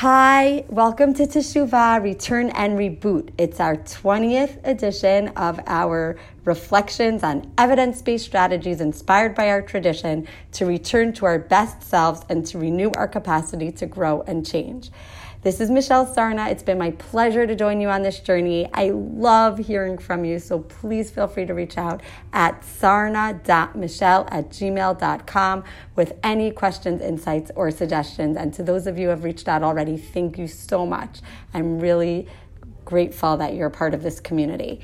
Hi, welcome to Teshuvah Return and Reboot. It's our 20th edition of our reflections on evidence based strategies inspired by our tradition to return to our best selves and to renew our capacity to grow and change. This is Michelle Sarna. It's been my pleasure to join you on this journey. I love hearing from you, so please feel free to reach out at sarna.michelle at gmail.com with any questions, insights, or suggestions. And to those of you who have reached out already, thank you so much. I'm really grateful that you're part of this community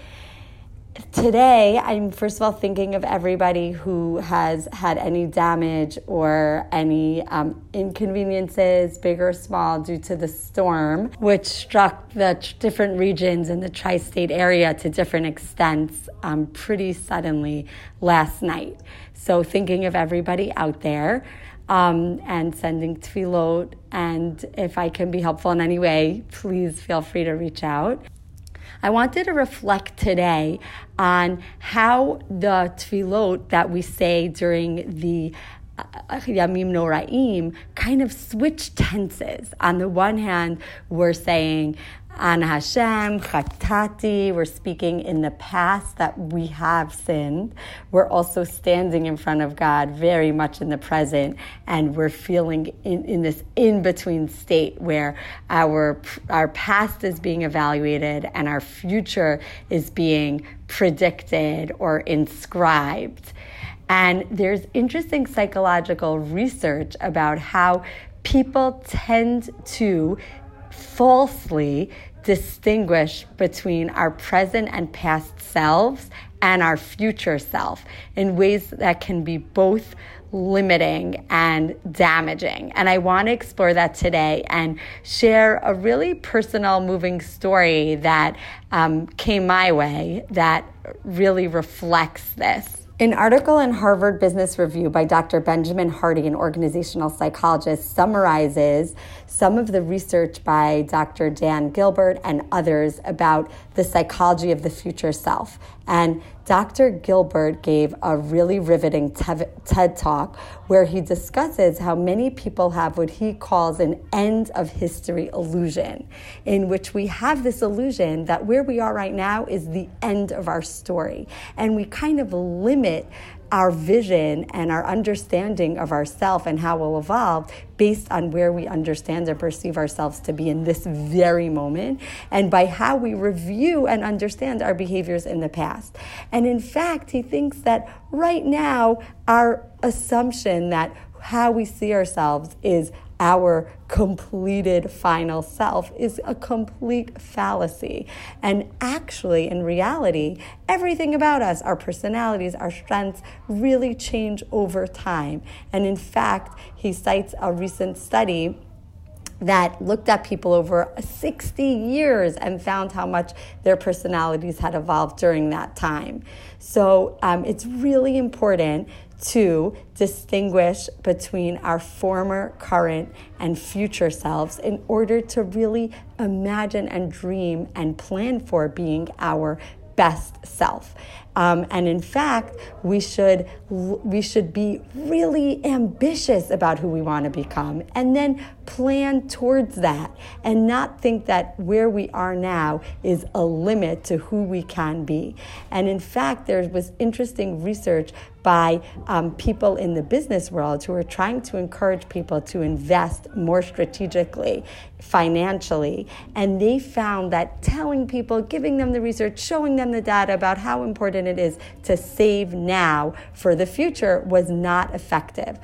today, I'm first of all thinking of everybody who has had any damage or any um, inconveniences, big or small, due to the storm, which struck the t- different regions in the tri state area to different extents um, pretty suddenly last night. So, thinking of everybody out there. Um, and sending tefillot. And if I can be helpful in any way, please feel free to reach out. I wanted to reflect today on how the tefillot that we say during the uh, Yamim Noraim kind of switch tenses. On the one hand, we're saying an Hashem, Chatati. We're speaking in the past that we have sinned. We're also standing in front of God very much in the present, and we're feeling in, in this in between state where our, our past is being evaluated and our future is being predicted or inscribed. And there's interesting psychological research about how people tend to falsely distinguish between our present and past selves and our future self in ways that can be both limiting and damaging. And I want to explore that today and share a really personal, moving story that um, came my way that really reflects this. An article in Harvard Business Review by Dr. Benjamin Hardy, an organizational psychologist, summarizes some of the research by Dr. Dan Gilbert and others about the psychology of the future self. And Dr. Gilbert gave a really riveting TED talk where he discusses how many people have what he calls an end of history illusion, in which we have this illusion that where we are right now is the end of our story. And we kind of limit our vision and our understanding of ourself and how we'll evolve based on where we understand and perceive ourselves to be in this very moment and by how we review and understand our behaviors in the past. And in fact, he thinks that right now, our assumption that how we see ourselves is our completed final self is a complete fallacy. And actually, in reality, everything about us, our personalities, our strengths, really change over time. And in fact, he cites a recent study that looked at people over 60 years and found how much their personalities had evolved during that time. So um, it's really important to distinguish between our former, current, and future selves in order to really imagine and dream and plan for being our best self. Um, and in fact, we should we should be really ambitious about who we want to become, and then plan towards that, and not think that where we are now is a limit to who we can be. And in fact, there was interesting research by um, people in the business world who are trying to encourage people to invest more strategically, financially. And they found that telling people, giving them the research, showing them the data about how important it is to save now for the future was not effective.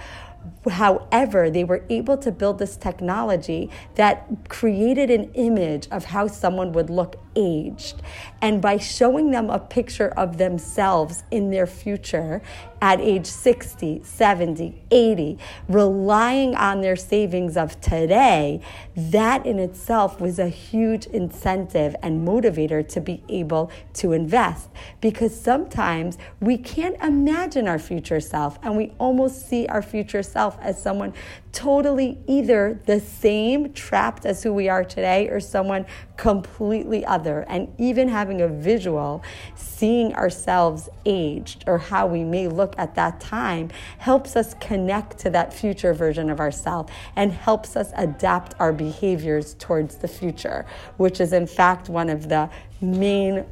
However, they were able to build this technology that created an image of how someone would look aged. And by showing them a picture of themselves in their future at age 60, 70, 80, relying on their savings of today, that in itself was a huge incentive and motivator to be able to invest. Because sometimes we can't imagine our future self and we almost see our future self as someone totally either the same, trapped as who we are today, or someone completely other and even having a visual, seeing ourselves aged or how we may look at that time helps us connect to that future version of ourselves and helps us adapt our behaviors towards the future, which is in fact one of the main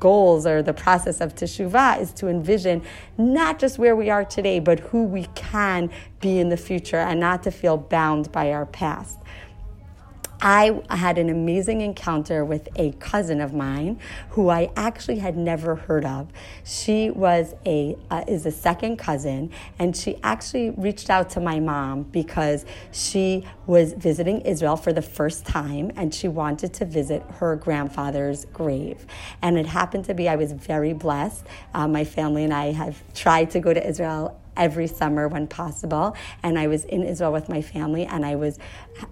goals or the process of teshuvah is to envision not just where we are today, but who we can be in the future and not to feel bound by our past. I had an amazing encounter with a cousin of mine who I actually had never heard of. She was a uh, is a second cousin, and she actually reached out to my mom because she was visiting Israel for the first time, and she wanted to visit her grandfather's grave. And it happened to be I was very blessed. Uh, my family and I have tried to go to Israel every summer when possible. And I was in Israel with my family, and I was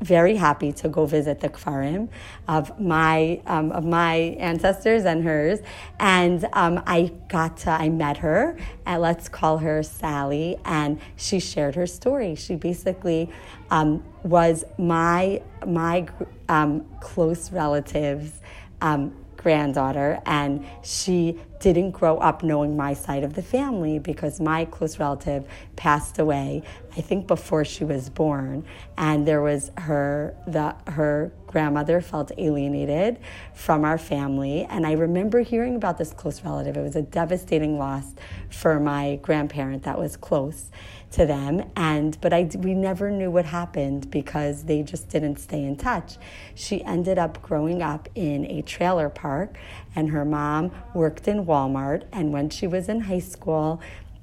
very happy to go visit the kevarim of my um, of my ancestors and hers. And um, I got to I met her, and let's call her Sally, and she shared her story. She basically um, was my my um, close relatives um, granddaughter, and she didn't grow up knowing my side of the family because my close relative passed away, I think before she was born, and there was her the her grandmother felt alienated from our family, and I remember hearing about this close relative. It was a devastating loss for my grandparent that was close to them and but I we never knew what happened because they just didn't stay in touch. She ended up growing up in a trailer park and her mom worked in Walmart and when she was in high school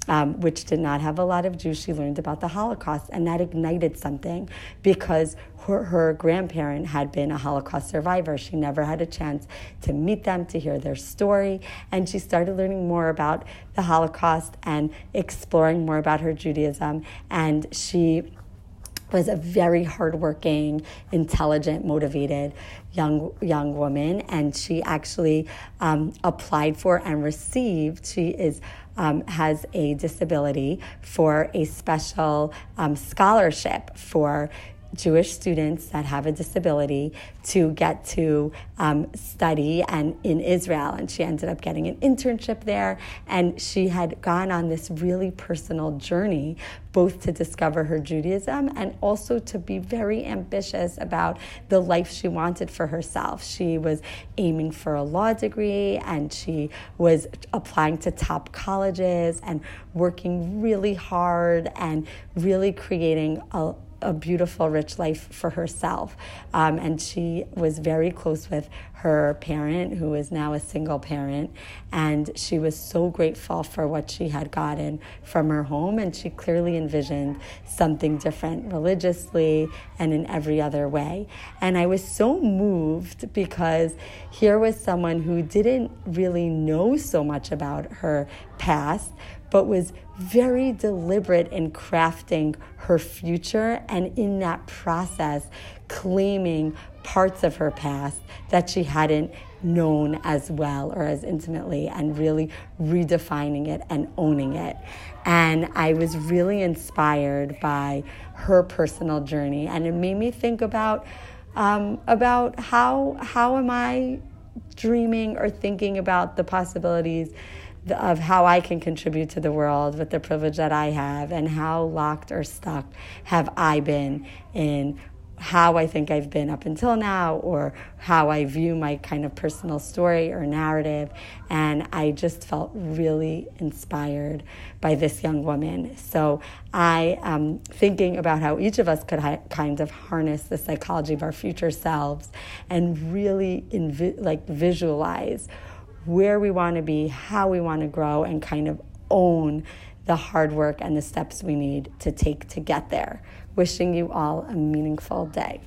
um, which did not have a lot of Jews, she learned about the Holocaust, and that ignited something because her, her, grandparent had been a Holocaust survivor. She never had a chance to meet them, to hear their story, and she started learning more about the Holocaust and exploring more about her Judaism, and she was a very hardworking, intelligent, motivated young young woman, and she actually um, applied for and received. She is um, has a disability for a special um, scholarship for Jewish students that have a disability to get to um, study and in Israel. And she ended up getting an internship there. And she had gone on this really personal journey, both to discover her Judaism and also to be very ambitious about the life she wanted for herself. She was aiming for a law degree and she was applying to top colleges and working really hard and really creating a a beautiful, rich life for herself. Um, and she was very close with her parent, who is now a single parent. And she was so grateful for what she had gotten from her home. And she clearly envisioned something different religiously and in every other way. And I was so moved because here was someone who didn't really know so much about her past, but was very deliberate in crafting her future and in that process claiming parts of her past that she hadn't known as well or as intimately and really redefining it and owning it. And I was really inspired by her personal journey and it made me think about um, about how how am I dreaming or thinking about the possibilities of how I can contribute to the world with the privilege that I have, and how locked or stuck have I been in how I think I've been up until now, or how I view my kind of personal story or narrative. And I just felt really inspired by this young woman. So I am thinking about how each of us could ha- kind of harness the psychology of our future selves and really like visualize where we want to be, how we want to grow, and kind of own the hard work and the steps we need to take to get there. Wishing you all a meaningful day.